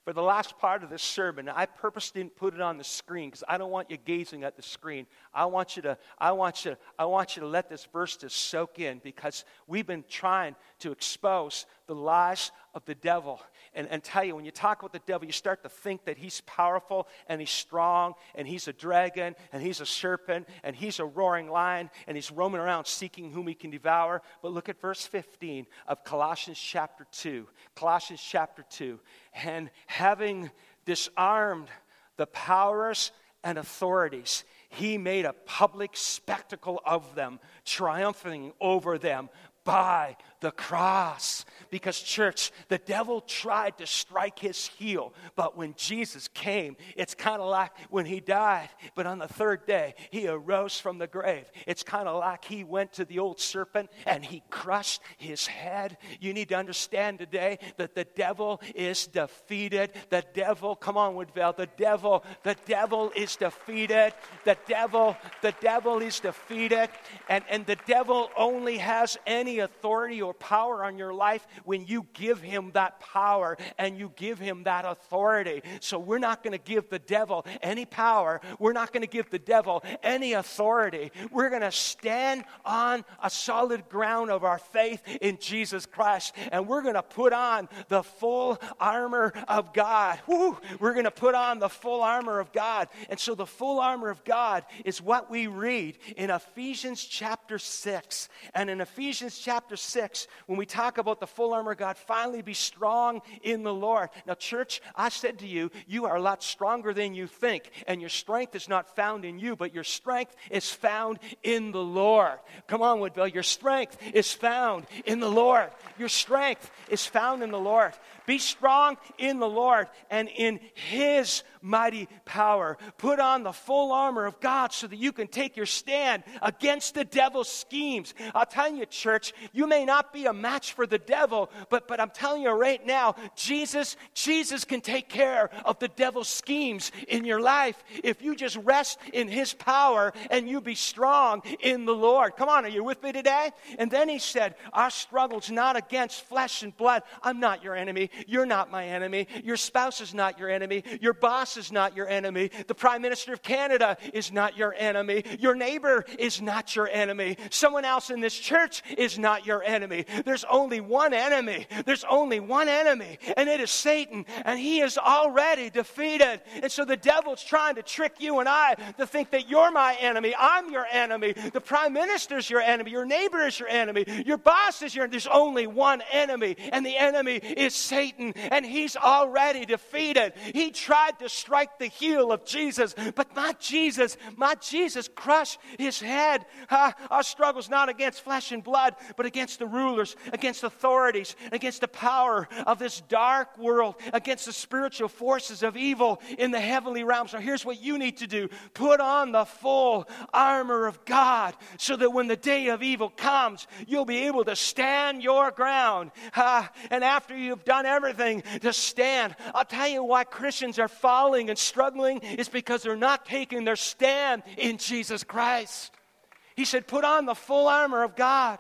for the last part of this sermon, I purposely didn't put it on the screen because I don't want you gazing at the screen. I want you to, I want you, I want you to let this verse to soak in because we've been trying to expose the lies of the devil and, and tell you when you talk about the devil, you start to think that he's powerful and he's strong and he's a dragon and he's a serpent and he's a roaring lion and he's roaming around seeking whom he can devour. But look at verse 15 of Colossians chapter 2. Colossians chapter 2. And having disarmed the powers and authorities, he made a public spectacle of them, triumphing over them by the cross. Because, church, the devil tried to strike his heel, but when Jesus came, it's kind of like when he died, but on the third day, he arose from the grave. It's kind of like he went to the old serpent and he crushed his head. You need to understand today that the devil is defeated. The devil, come on, Woodville, the devil, the devil is defeated. The devil, the devil is defeated. And, and the devil only has any authority or power on your life when you give him that power and you give him that authority. So we're not going to give the devil any power. We're not going to give the devil any authority. We're going to stand on a solid ground of our faith in Jesus Christ and we're going to put on the full armor of God. Woo! We're going to put on the full armor of God. And so the full armor of God is what we read in Ephesians chapter 6. And in Ephesians chapter 6, when we talk about the full armor of God, finally be strong in the Lord. Now, church, I said to you, you are a lot stronger than you think, and your strength is not found in you, but your strength is found in the Lord. Come on, Woodville, your strength is found in the Lord. Your strength is found in the Lord. Be strong in the Lord and in His mighty power. Put on the full armor of God so that you can take your stand against the devil's schemes. I'll tell you, church, you may not be a match for the devil, but, but I'm telling you right now, Jesus, Jesus can take care of the devil's schemes in your life if you just rest in his power and you be strong in the Lord. Come on, are you with me today? And then he said, Our struggle's not against flesh and blood. I'm not your enemy. You're not my enemy. Your spouse is not your enemy. Your boss is not your enemy. The Prime Minister of Canada is not your enemy. Your neighbor is not your enemy. Someone else in this church is not your enemy. There's only one enemy. There's only one enemy, and it is Satan, and he is already defeated. And so the devil's trying to trick you and I to think that you're my enemy. I'm your enemy. The Prime Minister's your enemy. Your neighbor is your enemy. Your boss is your enemy. There's only one enemy, and the enemy is Satan, and he's already defeated. He tried to strike the heel of Jesus, but my Jesus. My Jesus crush his head. Uh, our struggle's not against flesh and blood, but against the rulers, against authorities, against the power of this dark world, against the spiritual forces of evil in the heavenly realms. So here's what you need to do put on the full armor of God so that when the day of evil comes, you'll be able to stand your ground. Uh, and after you've done everything to stand, I'll tell you why Christians are falling and struggling is because they're not taking their stand in Jesus Christ. He said, Put on the full armor of God.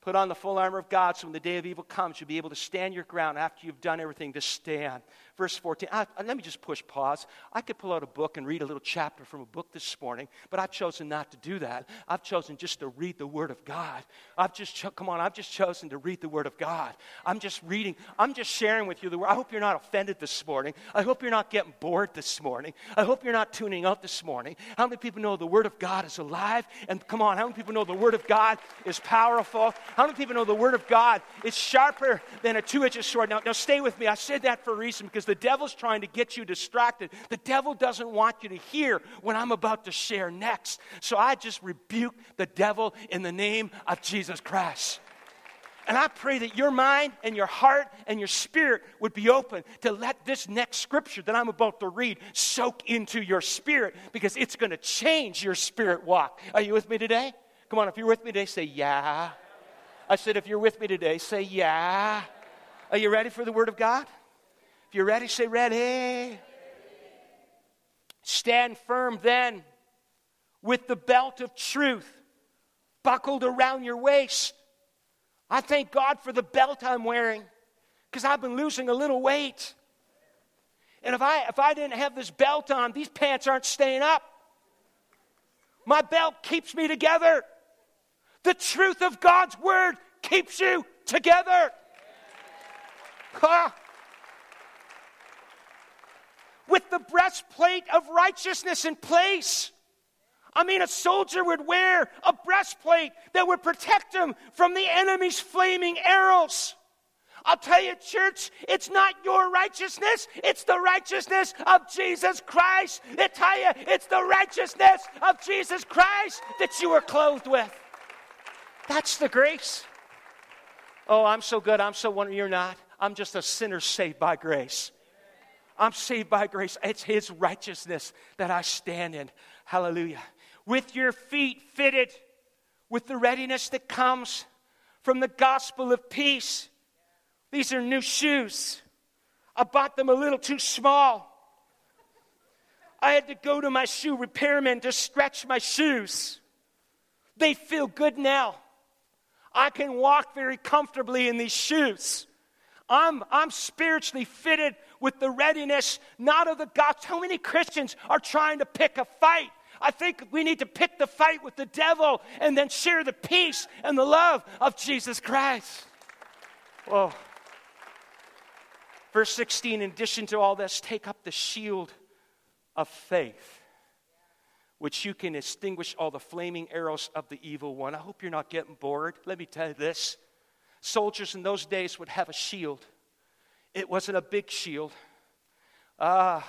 Put on the full armor of God so when the day of evil comes, you'll be able to stand your ground after you've done everything to stand. Verse 14. I, let me just push pause. I could pull out a book and read a little chapter from a book this morning, but I've chosen not to do that. I've chosen just to read the Word of God. I've just, cho- come on, I've just chosen to read the Word of God. I'm just reading, I'm just sharing with you the Word. I hope you're not offended this morning. I hope you're not getting bored this morning. I hope you're not tuning out this morning. How many people know the Word of God is alive? And come on, how many people know the Word of God is powerful? How many people know the Word of God is sharper than a two edged sword? Now, now, stay with me. I said that for a reason because the devil's trying to get you distracted. The devil doesn't want you to hear what I'm about to share next. So I just rebuke the devil in the name of Jesus Christ. And I pray that your mind and your heart and your spirit would be open to let this next scripture that I'm about to read soak into your spirit because it's going to change your spirit walk. Are you with me today? Come on, if you're with me today, say, Yeah. I said, if you're with me today, say, Yeah. Are you ready for the Word of God? If you're ready, say ready. Stand firm then with the belt of truth buckled around your waist. I thank God for the belt I'm wearing because I've been losing a little weight. And if I, if I didn't have this belt on, these pants aren't staying up. My belt keeps me together. The truth of God's word keeps you together. Huh? With the breastplate of righteousness in place. I mean, a soldier would wear a breastplate that would protect him from the enemy's flaming arrows. I'll tell you, church, it's not your righteousness, it's the righteousness of Jesus Christ. I tell you, it's the righteousness of Jesus Christ that you are clothed with. That's the grace. Oh, I'm so good, I'm so wonderful. You're not. I'm just a sinner saved by grace. I'm saved by grace. It's His righteousness that I stand in. Hallelujah. With your feet fitted with the readiness that comes from the gospel of peace. These are new shoes. I bought them a little too small. I had to go to my shoe repairman to stretch my shoes. They feel good now. I can walk very comfortably in these shoes. I'm, I'm spiritually fitted with the readiness, not of the gospel. How many Christians are trying to pick a fight? I think we need to pick the fight with the devil and then share the peace and the love of Jesus Christ. Whoa. Verse 16, in addition to all this, take up the shield of faith, which you can extinguish all the flaming arrows of the evil one. I hope you're not getting bored. Let me tell you this soldiers in those days would have a shield. It wasn't a big shield, uh,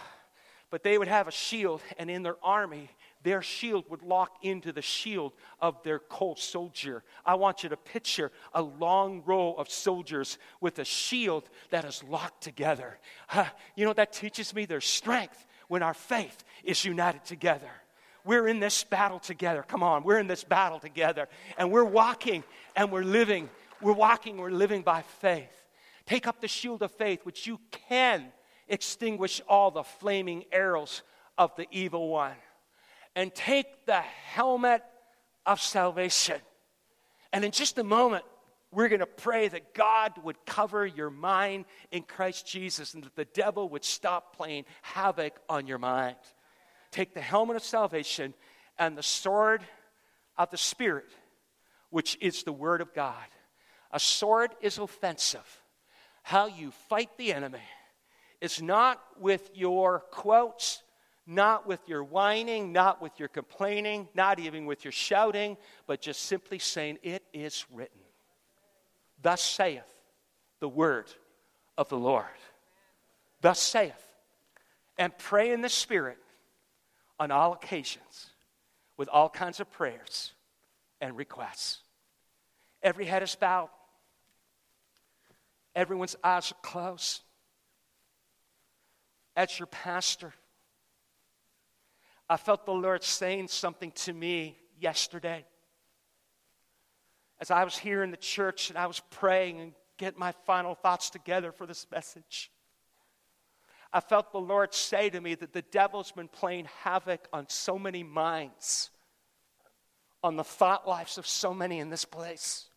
but they would have a shield, and in their army, their shield would lock into the shield of their co soldier. I want you to picture a long row of soldiers with a shield that is locked together. You know, that teaches me there's strength when our faith is united together. We're in this battle together. Come on, we're in this battle together. And we're walking and we're living we're walking, we're living by faith. Take up the shield of faith, which you can extinguish all the flaming arrows of the evil one. And take the helmet of salvation. And in just a moment, We're going to pray that God would cover your mind in Christ Jesus and that the devil would stop playing havoc on your mind. Take the helmet of salvation and the sword of the Spirit, which is the Word of God. A sword is offensive. How you fight the enemy is not with your quotes, not with your whining, not with your complaining, not even with your shouting, but just simply saying, It is written. Thus saith the word of the Lord. Thus saith. And pray in the Spirit on all occasions with all kinds of prayers and requests. Every head is bowed, everyone's eyes are closed. As your pastor, I felt the Lord saying something to me yesterday as I was here in the church and I was praying and getting my final thoughts together for this message, I felt the Lord say to me that the devil's been playing havoc on so many minds, on the thought lives of so many in this place.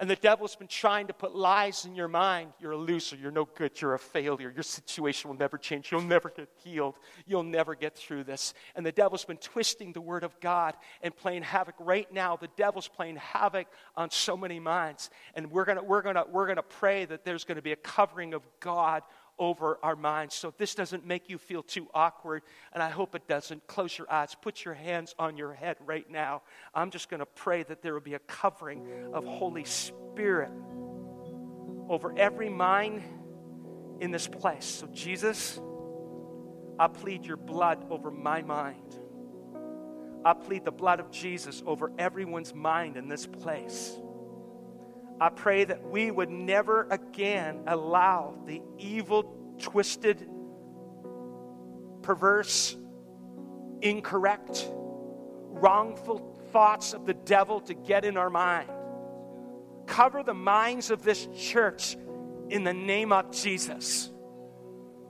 And the devil's been trying to put lies in your mind. You're a loser. You're no good. You're a failure. Your situation will never change. You'll never get healed. You'll never get through this. And the devil's been twisting the word of God and playing havoc. Right now, the devil's playing havoc on so many minds. And we're going to we're gonna, we're gonna pray that there's going to be a covering of God over our minds. So this doesn't make you feel too awkward, and I hope it doesn't, close your eyes, put your hands on your head right now. I'm just going to pray that there will be a covering of Holy Spirit over every mind in this place. So, Jesus, I plead your blood over my mind. I plead the blood of Jesus over everyone's mind in this place. I pray that we would never again allow the evil, twisted, perverse, incorrect, wrongful thoughts of the devil to get in our mind. Cover the minds of this church in the name of Jesus.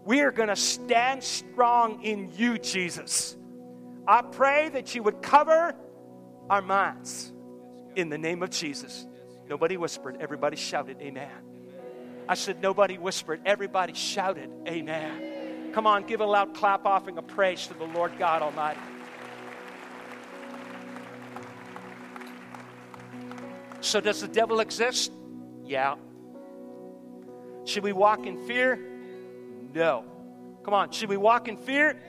We are going to stand strong in you, Jesus. I pray that you would cover our minds in the name of Jesus. Nobody whispered, everybody shouted, Amen. I said, Nobody whispered, everybody shouted, Amen. Come on, give a loud clap offering of praise to the Lord God Almighty. So, does the devil exist? Yeah. Should we walk in fear? No. Come on, should we walk in fear?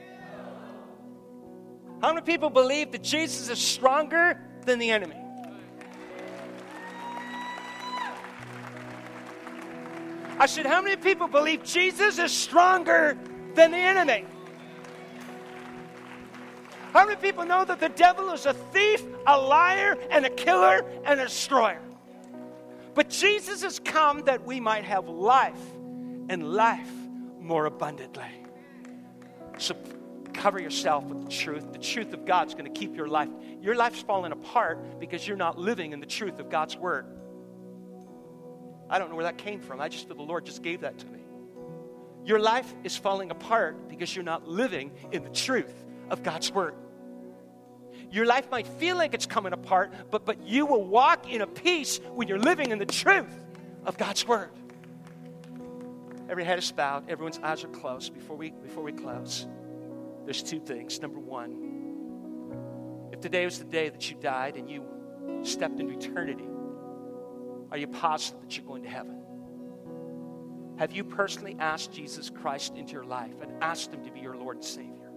How many people believe that Jesus is stronger than the enemy? I said, How many people believe Jesus is stronger than the enemy? How many people know that the devil is a thief, a liar, and a killer and a destroyer? But Jesus has come that we might have life and life more abundantly. So cover yourself with the truth. The truth of God's going to keep your life. Your life's falling apart because you're not living in the truth of God's word. I don't know where that came from. I just feel the Lord just gave that to me. Your life is falling apart because you're not living in the truth of God's word. Your life might feel like it's coming apart, but, but you will walk in a peace when you're living in the truth of God's word. Every head is bowed, everyone's eyes are closed. Before we, before we close, there's two things. Number one, if today was the day that you died and you stepped into eternity, are you positive that you're going to heaven? Have you personally asked Jesus Christ into your life and asked Him to be your Lord and Savior?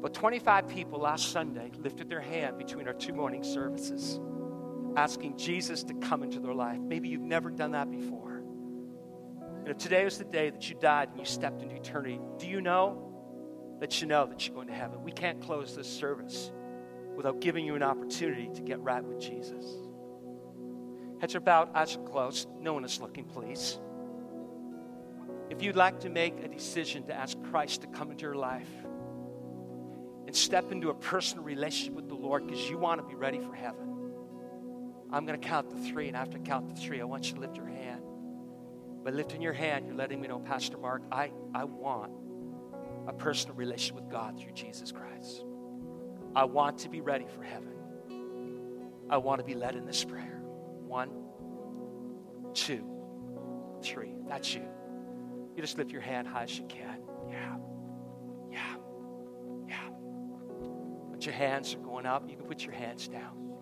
But 25 people last Sunday lifted their hand between our two morning services, asking Jesus to come into their life. Maybe you've never done that before. And if today was the day that you died and you stepped into eternity, do you know that you know that you're going to heaven? We can't close this service without giving you an opportunity to get right with Jesus. Heads are bowed, eyes are closed. No one is looking, please. If you'd like to make a decision to ask Christ to come into your life and step into a personal relationship with the Lord because you want to be ready for heaven, I'm going to count to three. And after count to three, I want you to lift your hand. By lifting your hand, you're letting me know, Pastor Mark, I, I want a personal relationship with God through Jesus Christ. I want to be ready for heaven. I want to be led in this prayer. One, two, three. That's you. You just lift your hand high as you can. Yeah. Yeah. Yeah. But your hands are going up. You can put your hands down.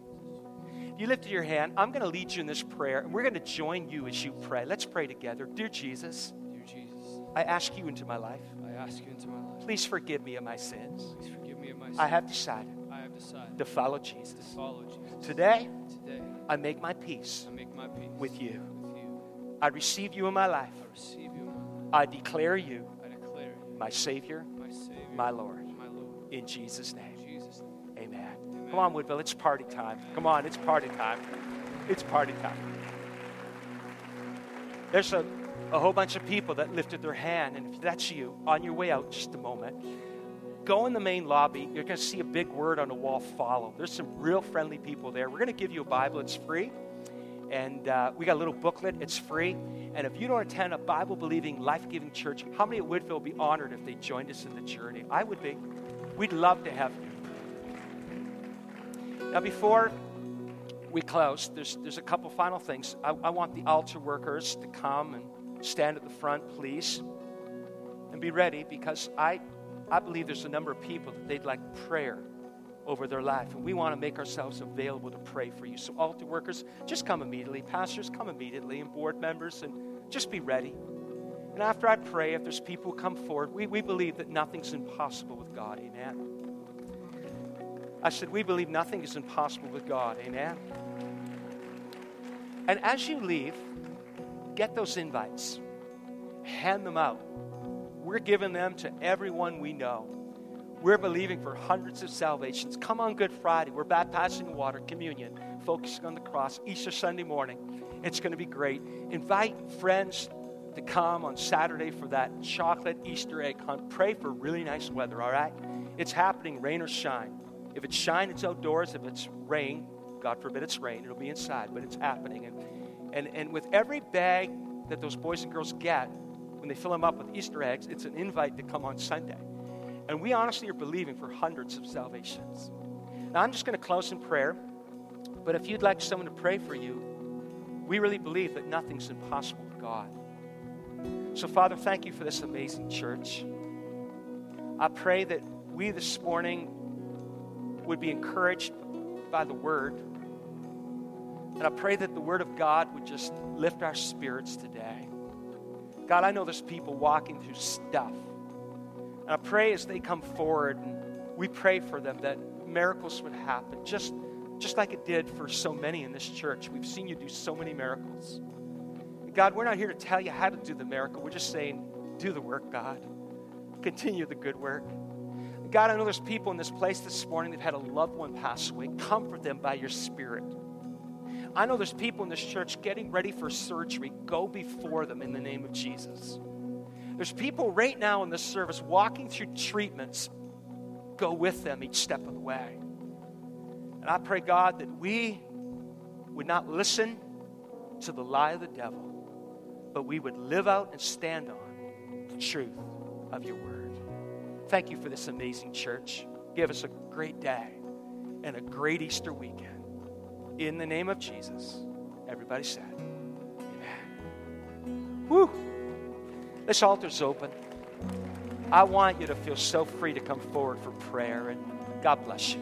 If you lifted your hand, I'm going to lead you in this prayer, and we're going to join you as you pray. Let's pray together. Dear Jesus, Dear Jesus, I ask you into my life. I ask you into my life. Please forgive me of my sins. Please forgive me of my sins. I have decided I have decided to follow Jesus. to follow Jesus. Today, I make my peace make my peace with you. with you. I receive you in my life. I receive you. in my life. I declare you I declare you my Savior, my Savior, my Lord. my Lord. In Jesus' name, Jesus' name. amen. Amen. Come on, Woodville, it's party time. Come on, it's party time. It's party time. There's a, a whole bunch of people that lifted their hand, and if that's you, on your way out, just a moment, go in the main lobby. You're going to see a big word on the wall follow. There's some real friendly people there. We're going to give you a Bible, it's free. And uh, we got a little booklet, it's free. And if you don't attend a Bible believing, life giving church, how many at Woodville would be honored if they joined us in the journey? I would be. We'd love to have you. Now, before we close, there's, there's a couple final things. I, I want the altar workers to come and stand at the front, please, and be ready because I, I believe there's a number of people that they'd like prayer over their life, and we want to make ourselves available to pray for you. So, altar workers, just come immediately. Pastors, come immediately, and board members, and just be ready. And after I pray, if there's people who come forward, we, we believe that nothing's impossible with God. Amen. I said, we believe nothing is impossible with God. Amen. And as you leave, get those invites, hand them out. We're giving them to everyone we know. We're believing for hundreds of salvations. Come on Good Friday. We're baptizing in water, communion, focusing on the cross, Easter Sunday morning. It's going to be great. Invite friends to come on Saturday for that chocolate Easter egg hunt. Pray for really nice weather, all right? It's happening, rain or shine. If it's shine, it's outdoors. If it's rain, God forbid it's rain, it'll be inside, but it's happening. And, and, and with every bag that those boys and girls get, when they fill them up with Easter eggs, it's an invite to come on Sunday. And we honestly are believing for hundreds of salvations. Now, I'm just going to close in prayer, but if you'd like someone to pray for you, we really believe that nothing's impossible with God. So, Father, thank you for this amazing church. I pray that we this morning would be encouraged by the Word. And I pray that the Word of God would just lift our spirits today. God, I know there's people walking through stuff. And I pray as they come forward and we pray for them that miracles would happen, just, just like it did for so many in this church. We've seen you do so many miracles. God, we're not here to tell you how to do the miracle. We're just saying, do the work, God. Continue the good work. God, I know there's people in this place this morning that had a loved one pass away. Comfort them by your spirit. I know there's people in this church getting ready for surgery. Go before them in the name of Jesus. There's people right now in this service walking through treatments. Go with them each step of the way. And I pray, God, that we would not listen to the lie of the devil, but we would live out and stand on the truth of your word. Thank you for this amazing church. Give us a great day and a great Easter weekend. In the name of Jesus, everybody said, Amen. Woo! This altar's open. I want you to feel so free to come forward for prayer, and God bless you.